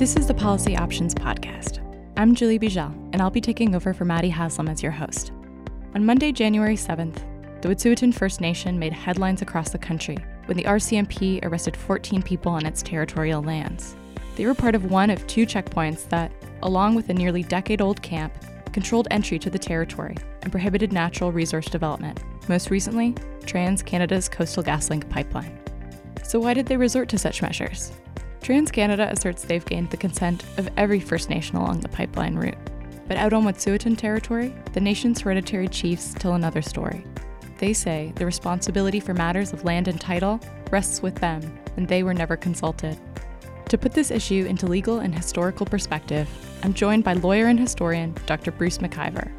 This is the Policy Options Podcast. I'm Julie Bijal, and I'll be taking over for Maddie Haslam as your host. On Monday, January 7th, the Wet'suwet'en First Nation made headlines across the country when the RCMP arrested 14 people on its territorial lands. They were part of one of two checkpoints that, along with a nearly decade old camp, controlled entry to the territory and prohibited natural resource development, most recently, Trans Canada's Coastal GasLink pipeline. So, why did they resort to such measures? Trans Canada asserts they've gained the consent of every First Nation along the pipeline route. But out on Wet'suwet'en territory, the nation's hereditary chiefs tell another story. They say the responsibility for matters of land and title rests with them, and they were never consulted. To put this issue into legal and historical perspective, I'm joined by lawyer and historian Dr. Bruce McIvor.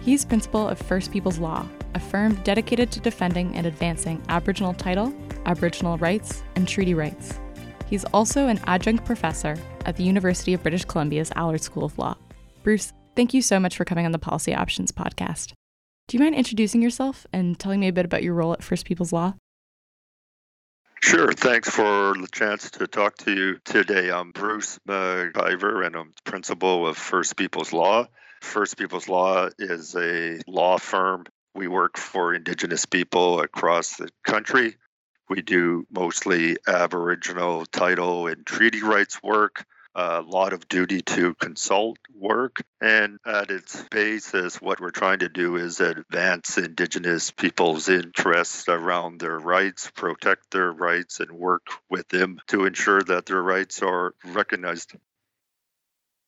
He's principal of First Peoples Law, a firm dedicated to defending and advancing Aboriginal title, Aboriginal rights, and treaty rights. He's also an adjunct professor at the University of British Columbia's Allard School of Law. Bruce, thank you so much for coming on the Policy Options podcast. Do you mind introducing yourself and telling me a bit about your role at First Peoples Law? Sure. Thanks for the chance to talk to you today. I'm Bruce McIvor, and I'm principal of First Peoples Law. First Peoples Law is a law firm. We work for Indigenous people across the country. We do mostly Aboriginal title and treaty rights work a lot of duty to consult work. And at its basis, what we're trying to do is advance Indigenous people's interests around their rights, protect their rights, and work with them to ensure that their rights are recognized.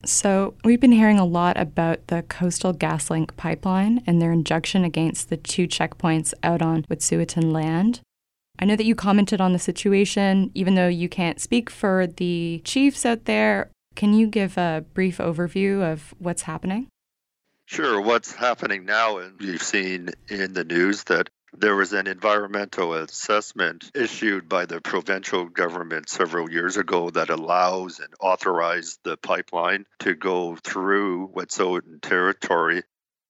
So, we've been hearing a lot about the Coastal GasLink pipeline and their injunction against the two checkpoints out on Wet'suwet'en land. I know that you commented on the situation, even though you can't speak for the chiefs out there. Can you give a brief overview of what's happening? Sure. What's happening now, and you've seen in the news that there was an environmental assessment issued by the provincial government several years ago that allows and authorized the pipeline to go through Wet'suwet'en territory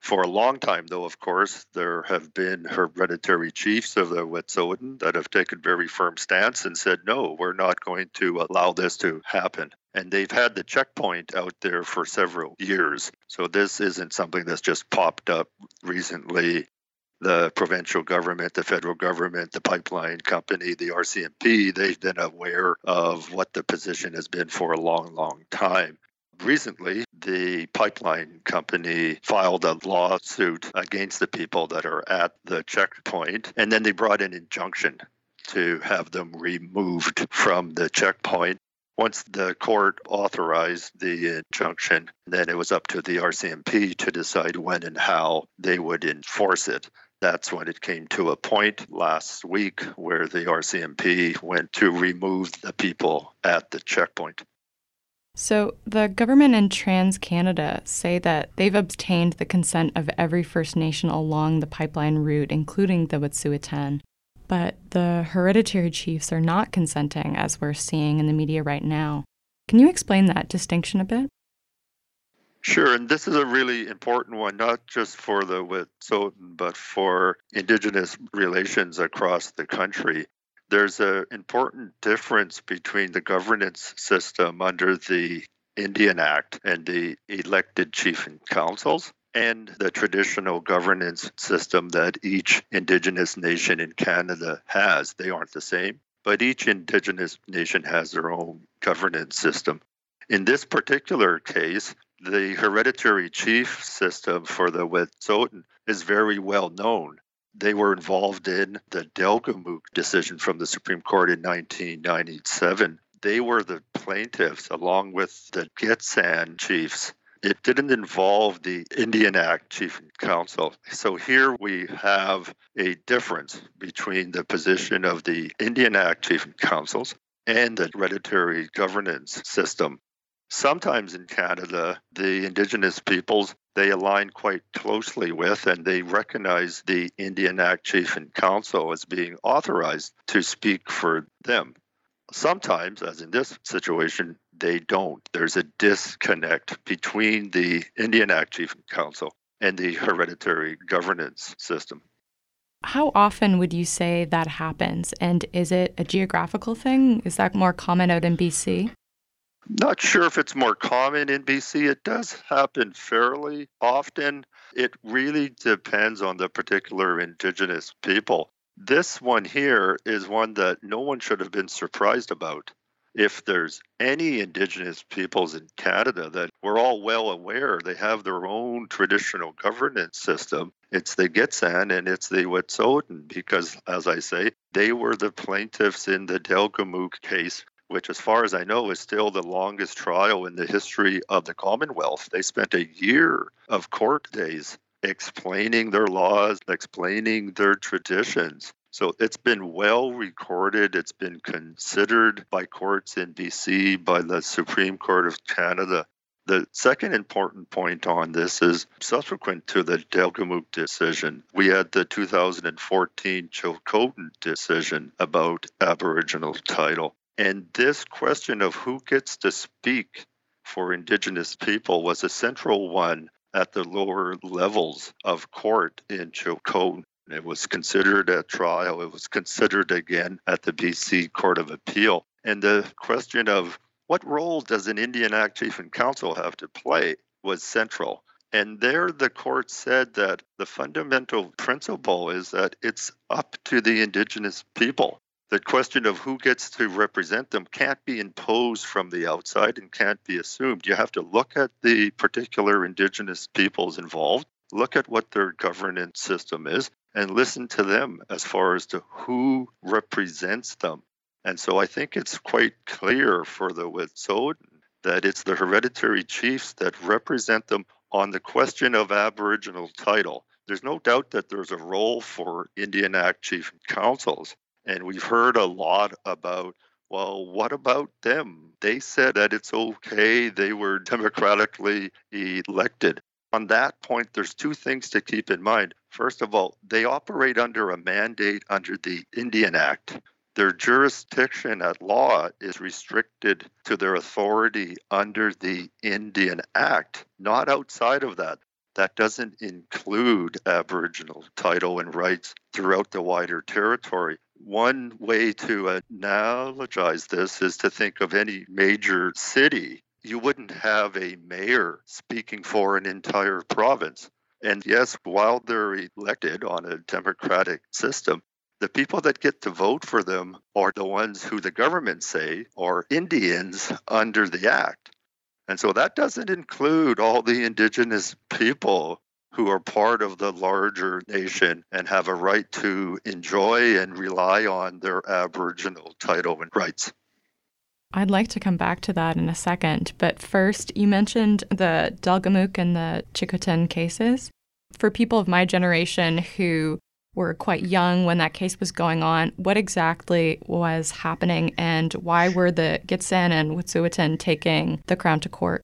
for a long time, though, of course, there have been hereditary chiefs of the Wet'suwet'en that have taken very firm stance and said, no, we're not going to allow this to happen. And they've had the checkpoint out there for several years. So this isn't something that's just popped up recently. The provincial government, the federal government, the pipeline company, the RCMP, they've been aware of what the position has been for a long, long time. Recently, the pipeline company filed a lawsuit against the people that are at the checkpoint, and then they brought an injunction to have them removed from the checkpoint. Once the court authorized the injunction, then it was up to the RCMP to decide when and how they would enforce it. That's when it came to a point last week where the RCMP went to remove the people at the checkpoint. So, the government and Trans Canada say that they've obtained the consent of every First Nation along the pipeline route, including the Wet'suwet'en. But the hereditary chiefs are not consenting, as we're seeing in the media right now. Can you explain that distinction a bit? Sure, and this is a really important one, not just for the Wet'suwet'en, but for Indigenous relations across the country there's an important difference between the governance system under the Indian Act and the elected chief and councils and the traditional governance system that each Indigenous nation in Canada has. They aren't the same, but each Indigenous nation has their own governance system. In this particular case, the hereditary chief system for the Wet'suwet'en is very well known they were involved in the Delgamuukw decision from the Supreme Court in 1997. They were the plaintiffs along with the Gitxsan chiefs. It didn't involve the Indian Act Chief and Council. So here we have a difference between the position of the Indian Act Chief and Councils and the hereditary governance system. Sometimes in Canada, the Indigenous peoples they align quite closely with and they recognize the Indian Act Chief and Council as being authorized to speak for them. Sometimes, as in this situation, they don't. There's a disconnect between the Indian Act Chief and Council and the hereditary governance system. How often would you say that happens? And is it a geographical thing? Is that more common out in BC? Not sure if it's more common in BC. It does happen fairly often. It really depends on the particular Indigenous people. This one here is one that no one should have been surprised about. If there's any Indigenous peoples in Canada that we're all well aware, they have their own traditional governance system. It's the Gitxsan and it's the Wet'suwet'en, because, as I say, they were the plaintiffs in the Delgamuukw case which, as far as I know, is still the longest trial in the history of the Commonwealth. They spent a year of court days explaining their laws, explaining their traditions. So it's been well recorded. It's been considered by courts in BC, by the Supreme Court of Canada. The second important point on this is subsequent to the Delgamuukw decision, we had the 2014 Chilcotin decision about Aboriginal title. And this question of who gets to speak for Indigenous people was a central one at the lower levels of court in Chilcotin. It was considered at trial. It was considered again at the BC Court of Appeal. And the question of what role does an Indian Act Chief and Council have to play was central. And there, the court said that the fundamental principle is that it's up to the Indigenous people the question of who gets to represent them can't be imposed from the outside and can't be assumed. You have to look at the particular Indigenous peoples involved, look at what their governance system is, and listen to them as far as to who represents them. And so I think it's quite clear for the Wet'suwet'en that it's the hereditary chiefs that represent them on the question of Aboriginal title. There's no doubt that there's a role for Indian Act chief councils, and we've heard a lot about, well, what about them? They said that it's okay. They were democratically elected. On that point, there's two things to keep in mind. First of all, they operate under a mandate under the Indian Act. Their jurisdiction at law is restricted to their authority under the Indian Act, not outside of that. That doesn't include Aboriginal title and rights throughout the wider territory. One way to analogize this is to think of any major city. You wouldn't have a mayor speaking for an entire province. And yes, while they're elected on a democratic system, the people that get to vote for them are the ones who the government say are Indians under the act. And so that doesn't include all the indigenous people who are part of the larger nation and have a right to enjoy and rely on their Aboriginal title and rights. I'd like to come back to that in a second, but first, you mentioned the Delgamuukw and the Chilcotin cases. For people of my generation who were quite young when that case was going on, what exactly was happening and why were the Gitxsan and Wet'suwet'en taking the Crown to court?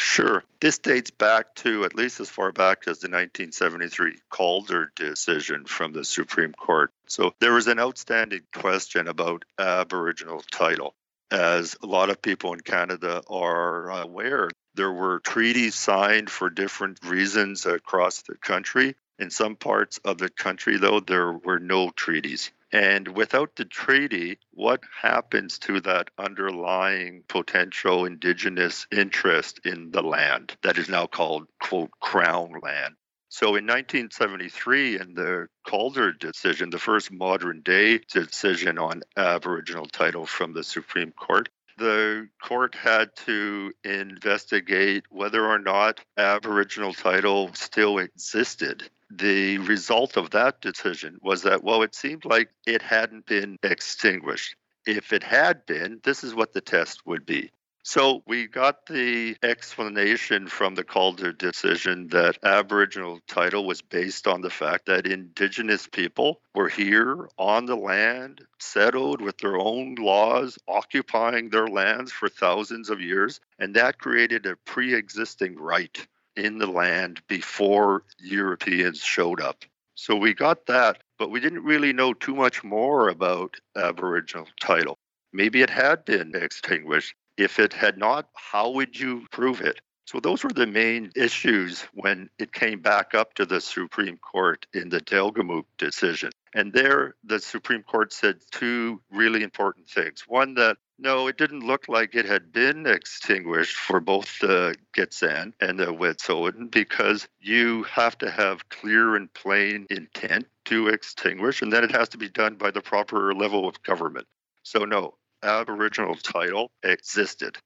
Sure. This dates back to at least as far back as the 1973 Calder decision from the Supreme Court. So there was an outstanding question about Aboriginal title. As a lot of people in Canada are aware, there were treaties signed for different reasons across the country. In some parts of the country, though, there were no treaties. And without the treaty, what happens to that underlying potential indigenous interest in the land that is now called, quote, crown land? So in 1973, in the Calder decision, the first modern day decision on Aboriginal title from the Supreme Court, the court had to investigate whether or not Aboriginal title still existed the result of that decision was that, well, it seemed like it hadn't been extinguished. If it had been, this is what the test would be. So we got the explanation from the Calder decision that Aboriginal title was based on the fact that Indigenous people were here on the land, settled with their own laws, occupying their lands for thousands of years, and that created a pre existing right in the land before Europeans showed up. So we got that, but we didn't really know too much more about Aboriginal title. Maybe it had been extinguished. If it had not, how would you prove it? So those were the main issues when it came back up to the Supreme Court in the Delgamuukw decision. And there, the Supreme Court said two really important things. One, that no, it didn't look like it had been extinguished for both the Gitxsan and the Wet'suwet'en because you have to have clear and plain intent to extinguish, and then it has to be done by the proper level of government. So, no, Aboriginal title existed.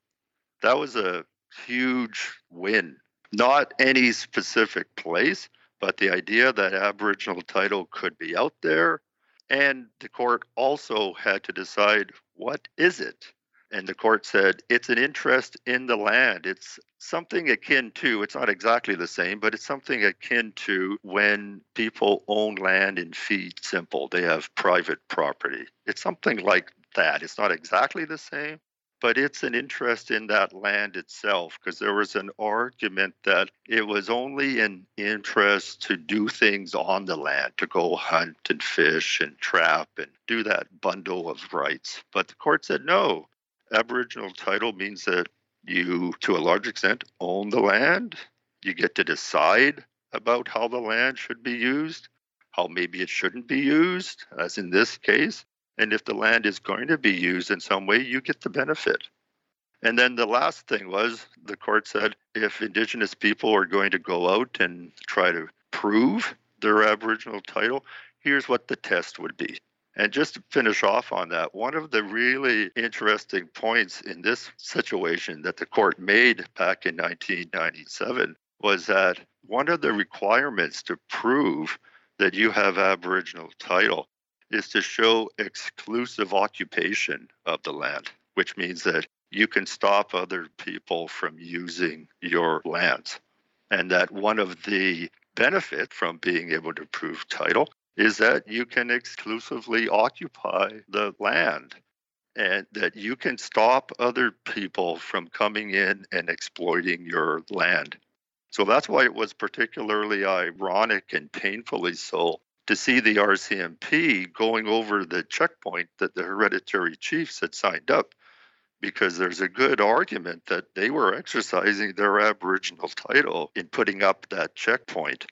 That was a huge win. Not any specific place, but the idea that Aboriginal title could be out there. And the court also had to decide what is it? And the court said it's an interest in the land. It's something akin to, it's not exactly the same, but it's something akin to when people own land in fee simple. They have private property. It's something like that. It's not exactly the same, but it's an interest in that land itself because there was an argument that it was only an interest to do things on the land, to go hunt and fish and trap and do that bundle of rights. But the court said no. Aboriginal title means that you, to a large extent, own the land. You get to decide about how the land should be used, how maybe it shouldn't be used, as in this case. And if the land is going to be used in some way, you get the benefit. And then the last thing was the court said if Indigenous people are going to go out and try to prove their Aboriginal title, here's what the test would be. And just to finish off on that, one of the really interesting points in this situation that the court made back in 1997 was that one of the requirements to prove that you have Aboriginal title is to show exclusive occupation of the land, which means that you can stop other people from using your lands. And that one of the benefit from being able to prove title is that you can exclusively occupy the land and that you can stop other people from coming in and exploiting your land. So that's why it was particularly ironic and painfully so to see the RCMP going over the checkpoint that the hereditary chiefs had signed up, because there's a good argument that they were exercising their Aboriginal title in putting up that checkpoint.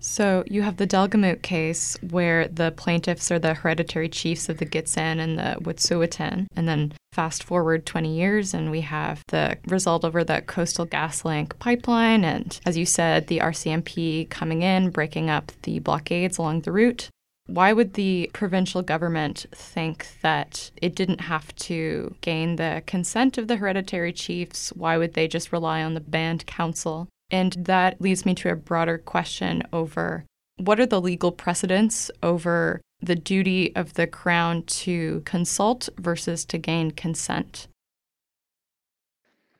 So you have the Delgamuukw case where the plaintiffs are the hereditary chiefs of the Gitxsan and the Wet'suwet'en. And then fast forward 20 years and we have the result over the Coastal GasLink pipeline. And as you said, the RCMP coming in, breaking up the blockades along the route. Why would the provincial government think that it didn't have to gain the consent of the hereditary chiefs? Why would they just rely on the band council? And that leads me to a broader question over what are the legal precedents over the duty of the Crown to consult versus to gain consent?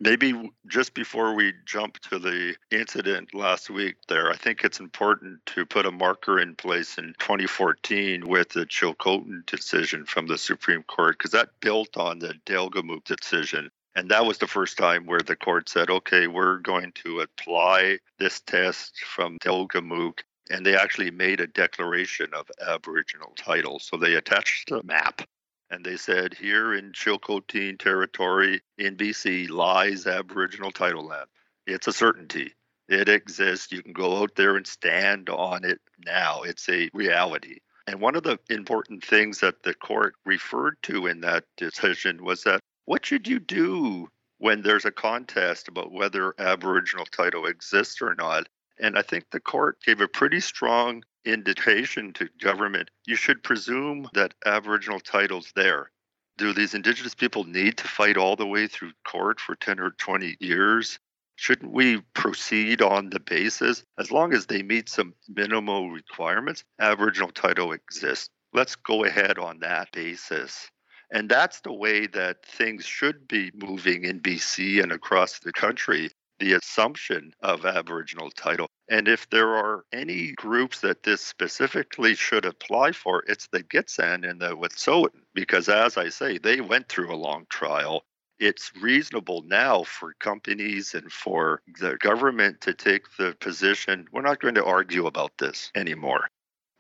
Maybe just before we jump to the incident last week there, I think it's important to put a marker in place in 2014 with the Chilcotin decision from the Supreme Court, because that built on the Delgamuukw decision. And that was the first time where the court said, okay, we're going to apply this test from Delgamuukw. And they actually made a declaration of Aboriginal title. So they attached a map and they said, here in Chilcotin territory in BC lies Aboriginal title land. It's a certainty. It exists. You can go out there and stand on it now. It's a reality. And one of the important things that the court referred to in that decision was that what should you do when there's a contest about whether Aboriginal title exists or not? And I think the court gave a pretty strong indication to government you should presume that Aboriginal title's there. Do these Indigenous people need to fight all the way through court for 10 or 20 years? Shouldn't we proceed on the basis, as long as they meet some minimal requirements, Aboriginal title exists? Let's go ahead on that basis. And that's the way that things should be moving in BC and across the country the assumption of Aboriginal title. And if there are any groups that this specifically should apply for, it's the Gitxsan and the Wet'suwet'en, because as I say, they went through a long trial. It's reasonable now for companies and for the government to take the position we're not going to argue about this anymore.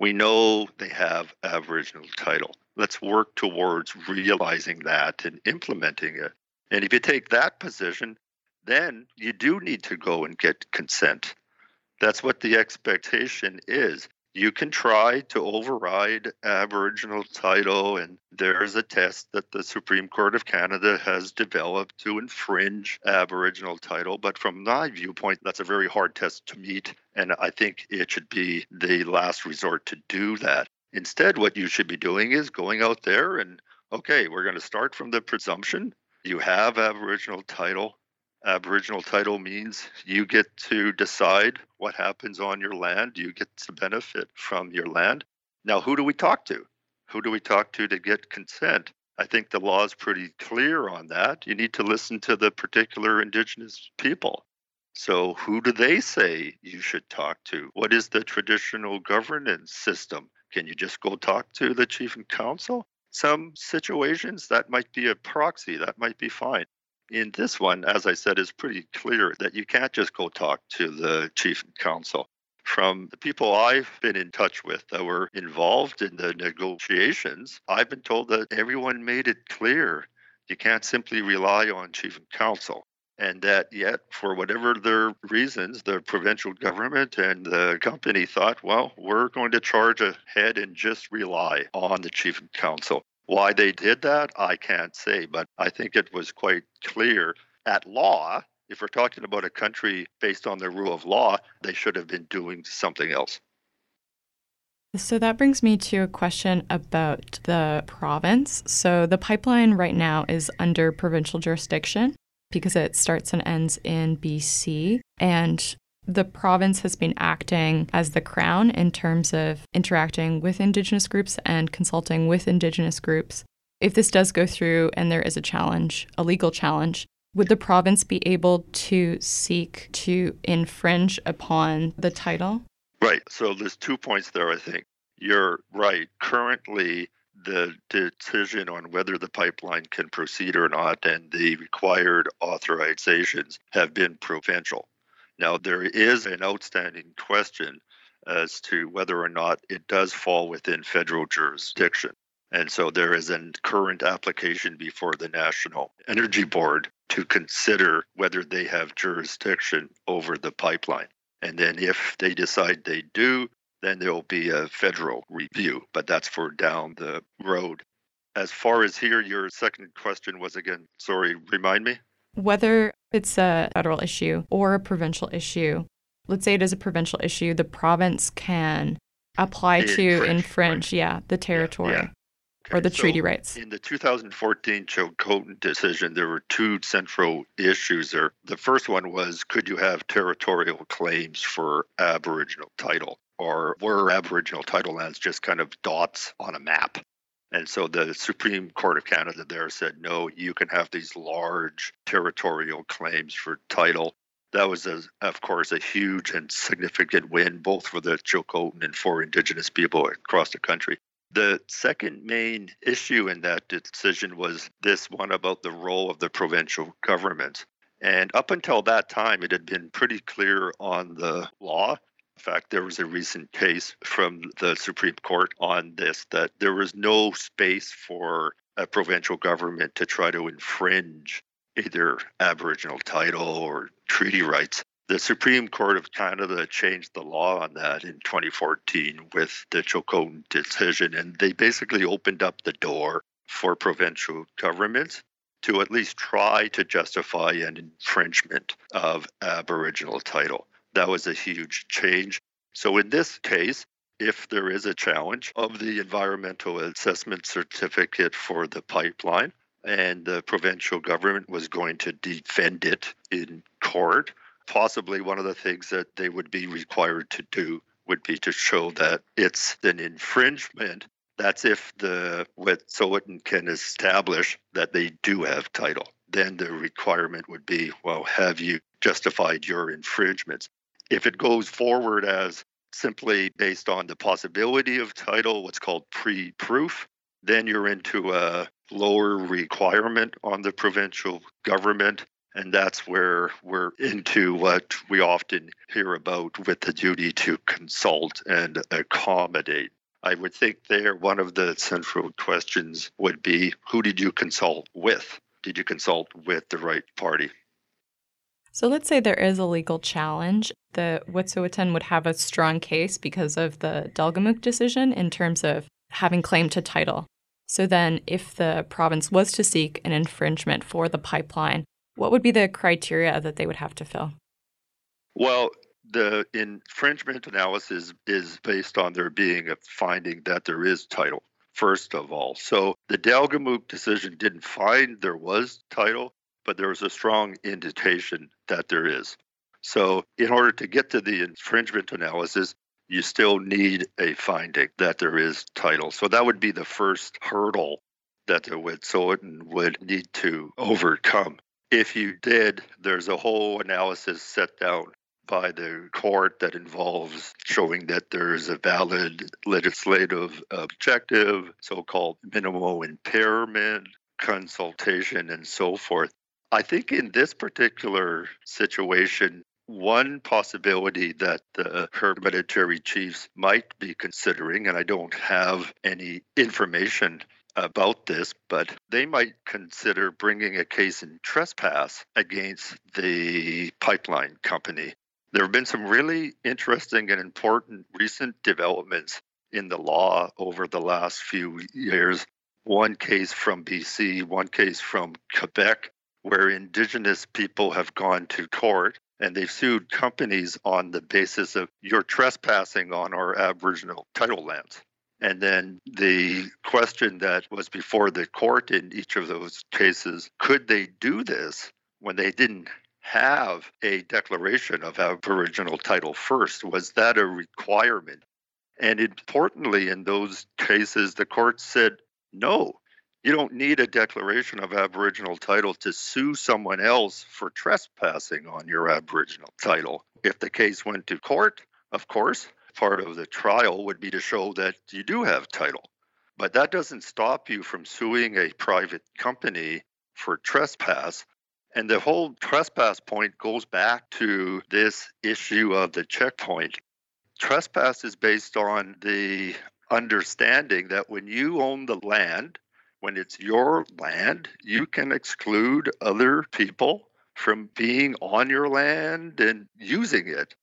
We know they have Aboriginal title. Let's work towards realizing that and implementing it. And if you take that position, then you do need to go and get consent. That's what the expectation is. You can try to override Aboriginal title, and there's a test that the Supreme Court of Canada has developed to infringe Aboriginal title. But from my viewpoint, that's a very hard test to meet, and I think it should be the last resort to do that. Instead, what you should be doing is going out there and, okay, we're going to start from the presumption you have Aboriginal title. Aboriginal title means you get to decide what happens on your land. You get to benefit from your land. Now, who do we talk to? Who do we talk to to get consent? I think the law is pretty clear on that. You need to listen to the particular Indigenous people. So, who do they say you should talk to? What is the traditional governance system? Can you just go talk to the chief and council? Some situations that might be a proxy, that might be fine. In this one, as I said, is pretty clear that you can't just go talk to the chief and council. From the people I've been in touch with that were involved in the negotiations, I've been told that everyone made it clear you can't simply rely on chief and council and that yet for whatever their reasons the provincial government and the company thought well we're going to charge ahead and just rely on the chief council. Why they did that i can't say but i think it was quite clear. At law if we're talking about a country based on the rule of law they should have been doing something else. So that brings me to a question about the province. So the pipeline right now is under provincial jurisdiction because it starts and ends in BC. And the province has been acting as the crown in terms of interacting with Indigenous groups and consulting with Indigenous groups. If this does go through and there is a challenge, a legal challenge, would the province be able to seek to infringe upon the title? Right. So there's two points there, I think. You're right. Currently, the decision on whether the pipeline can proceed or not and the required authorizations have been provincial. Now, there is an outstanding question as to whether or not it does fall within federal jurisdiction. And so there is a current application before the National Energy Board to consider whether they have jurisdiction over the pipeline. And then if they decide they do, then there'll be a federal review, but that's for down the road. As far as here, your second question was again, sorry, remind me? Whether it's a federal issue or a provincial issue, let's say it is a provincial issue, the province can apply to infringe, yeah, the territory. Yeah, yeah. Okay, or the so treaty rights. In the 2014 Chilcotin decision, there were two central issues there. The first one was could you have territorial claims for Aboriginal title? Or were Aboriginal title lands just kind of dots on a map? And so the Supreme Court of Canada there said, no, you can have these large territorial claims for title. That was, a, of course, a huge and significant win, both for the Chilcotin and for Indigenous people across the country. The second main issue in that decision was this one about the role of the provincial government. And up until that time, it had been pretty clear on the law in fact, there was a recent case from the Supreme Court on this that there was no space for a provincial government to try to infringe either Aboriginal title or treaty rights. The Supreme Court of Canada changed the law on that in 2014 with the Chilcotin decision, and they basically opened up the door for provincial governments to at least try to justify an infringement of Aboriginal title. That was a huge change. So, in this case, if there is a challenge of the environmental assessment certificate for the pipeline, and the provincial government was going to defend it in court, possibly one of the things that they would be required to do would be to show that it's an infringement. That's if the Wet'suwet'en can establish that they do have title. Then the requirement would be, well, have you justified your infringements? If it goes forward as simply based on the possibility of title, what's called pre proof, then you're into a lower requirement on the provincial government. And that's where we're into what we often hear about with the duty to consult and accommodate. I would think there one of the central questions would be who did you consult with? Did you consult with the right party? So let's say there is a legal challenge. The Wet'suwet'en would have a strong case because of the Delgamuukw decision in terms of having claim to title. So then, if the province was to seek an infringement for the pipeline, what would be the criteria that they would have to fill? Well, the infringement analysis is based on there being a finding that there is title, first of all. So the Delgamuukw decision didn't find there was title, but there was a strong indication that there is. So, in order to get to the infringement analysis, you still need a finding that there is title. So, that would be the first hurdle that the Wet'suwet'en would need to overcome. If you did, there's a whole analysis set down by the court that involves showing that there's a valid legislative objective, so called minimal impairment, consultation, and so forth. I think in this particular situation, one possibility that the hereditary chiefs might be considering, and I don't have any information about this, but they might consider bringing a case in trespass against the pipeline company. There have been some really interesting and important recent developments in the law over the last few years. One case from BC, one case from Quebec, where Indigenous people have gone to court and they've sued companies on the basis of you're trespassing on our Aboriginal title lands. And then the question that was before the court in each of those cases could they do this when they didn't have a declaration of Aboriginal title first? Was that a requirement? And importantly, in those cases, the court said no, you don't need a declaration of Aboriginal title to sue someone else for trespassing on your Aboriginal title. If the case went to court, of course, part of the trial would be to show that you do have title. But that doesn't stop you from suing a private company for trespass. And the whole trespass point goes back to this issue of the checkpoint. Trespass is based on the understanding that when you own the land, when it's your land, you can exclude other people from being on your land and using it.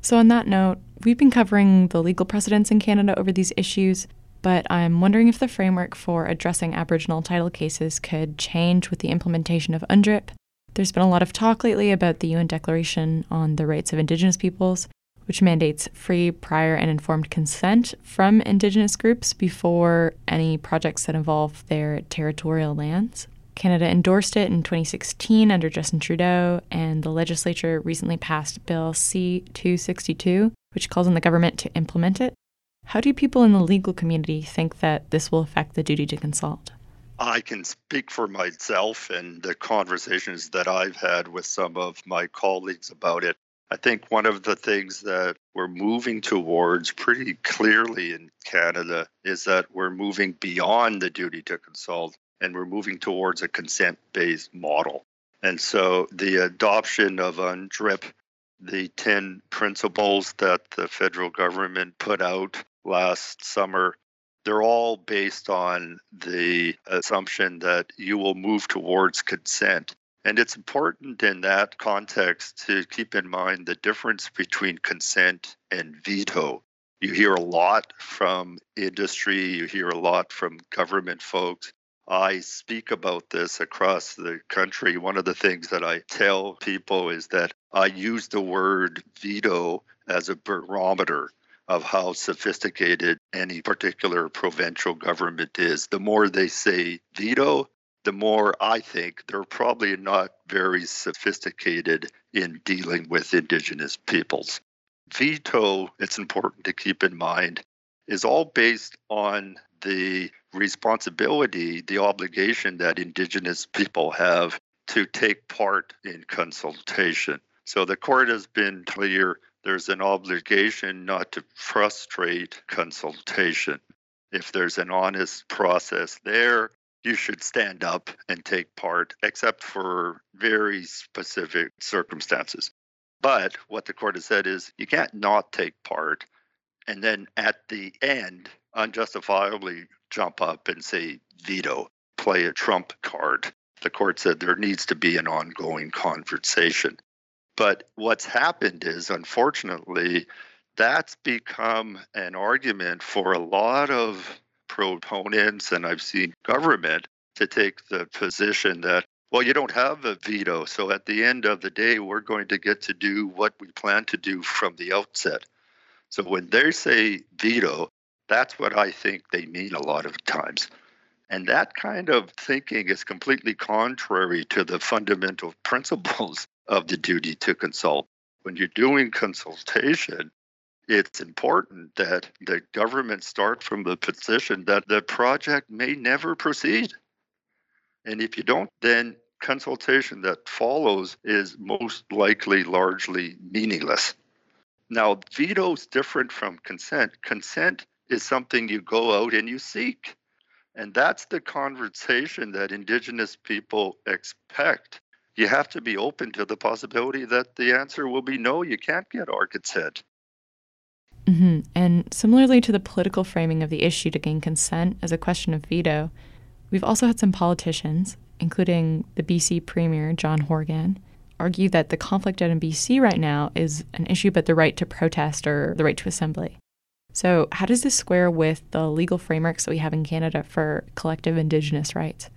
So, on that note, we've been covering the legal precedents in Canada over these issues, but I'm wondering if the framework for addressing Aboriginal title cases could change with the implementation of UNDRIP. There's been a lot of talk lately about the UN Declaration on the Rights of Indigenous Peoples, which mandates free, prior, and informed consent from Indigenous groups before any projects that involve their territorial lands. Canada endorsed it in 2016 under Justin Trudeau, and the legislature recently passed Bill C 262, which calls on the government to implement it. How do people in the legal community think that this will affect the duty to consult? I can speak for myself and the conversations that I've had with some of my colleagues about it. I think one of the things that we're moving towards pretty clearly in Canada is that we're moving beyond the duty to consult and we're moving towards a consent based model. And so the adoption of UNDRIP, the 10 principles that the federal government put out last summer, they're all based on the assumption that you will move towards consent and it's important in that context to keep in mind the difference between consent and veto. You hear a lot from industry, you hear a lot from government folks. I speak about this across the country. One of the things that I tell people is that I use the word veto as a barometer of how sophisticated any particular provincial government is. The more they say veto, the more I think they're probably not very sophisticated in dealing with Indigenous peoples. Veto, it's important to keep in mind, is all based on the responsibility, the obligation that Indigenous people have to take part in consultation. So the court has been clear there's an obligation not to frustrate consultation. If there's an honest process there, you should stand up and take part, except for very specific circumstances. But what the court has said is you can't not take part and then at the end unjustifiably jump up and say veto, play a trump card. The court said there needs to be an ongoing conversation. But what's happened is, unfortunately, that's become an argument for a lot of proponents, and I've seen government to take the position that, well, you don't have a veto. So at the end of the day, we're going to get to do what we plan to do from the outset. So when they say veto, that's what I think they mean a lot of times. And that kind of thinking is completely contrary to the fundamental principles of the duty to consult. When you're doing consultation, it's important that the government start from the position that the project may never proceed. And if you don't, then consultation that follows is most likely largely meaningless. Now, veto is different from consent. Consent is something you go out and you seek. And that's the conversation that Indigenous people expect. You have to be open to the possibility that the answer will be no, you can't get our consent. Mm-hmm. And similarly to the political framing of the issue to gain consent as a question of veto, we've also had some politicians, including the BC Premier John Horgan, argue that the conflict out in BC right now is an issue about the right to protest or the right to assembly. So, how does this square with the legal frameworks that we have in Canada for collective Indigenous rights?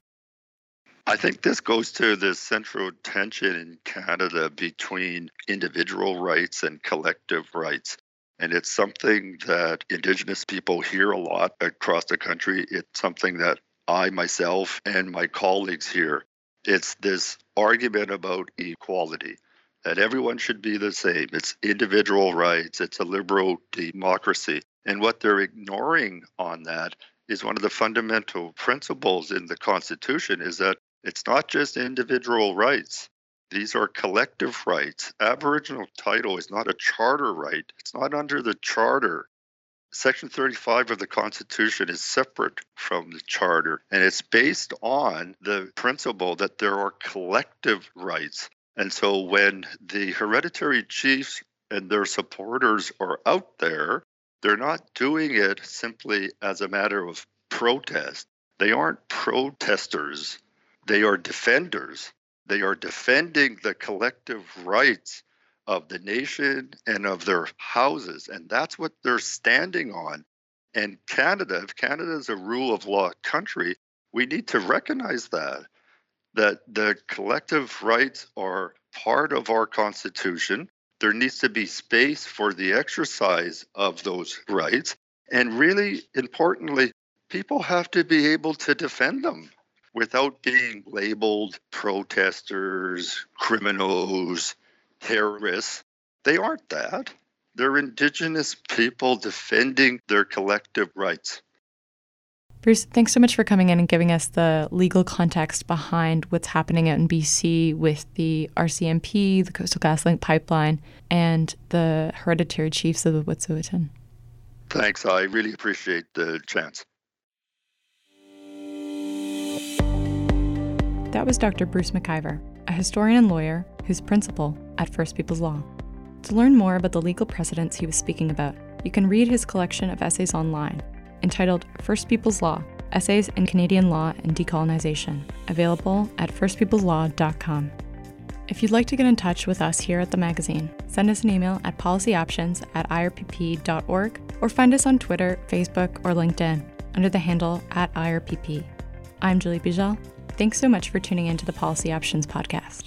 I think this goes to the central tension in Canada between individual rights and collective rights. And it's something that Indigenous people hear a lot across the country. It's something that I myself and my colleagues hear. It's this argument about equality, that everyone should be the same. It's individual rights, it's a liberal democracy. And what they're ignoring on that is one of the fundamental principles in the Constitution is that it's not just individual rights. These are collective rights. Aboriginal title is not a charter right, it's not under the charter. Section 35 of the Constitution is separate from the Charter, and it's based on the principle that there are collective rights. And so when the hereditary chiefs and their supporters are out there, they're not doing it simply as a matter of protest. They aren't protesters, they are defenders. They are defending the collective rights of the nation and of their houses. And that's what they're standing on. And Canada, if Canada is a rule of law country, we need to recognize that, that the collective rights are part of our Constitution. There needs to be space for the exercise of those rights. And really importantly, people have to be able to defend them without being labeled protesters, criminals, terrorists. They aren't that. They're Indigenous people defending their collective rights. Bruce, thanks so much for coming in and giving us the legal context behind what's happening out in BC with the RCMP, the Coastal GasLink pipeline, and the hereditary chiefs of the Wet'suwet'en. Thanks. I really appreciate the chance. That was Dr. Bruce McIvor, a historian and lawyer who's principal at First People's Law. To learn more about the legal precedents he was speaking about, you can read his collection of essays online, entitled First People's Law Essays in Canadian Law and Decolonization, available at firstpeopleslaw.com. If you'd like to get in touch with us here at the magazine, send us an email at policyoptions at irpp.org or find us on Twitter, Facebook, or LinkedIn under the handle at IRPP. I'm Julie Biegel. Thanks so much for tuning in to the Policy Options podcast.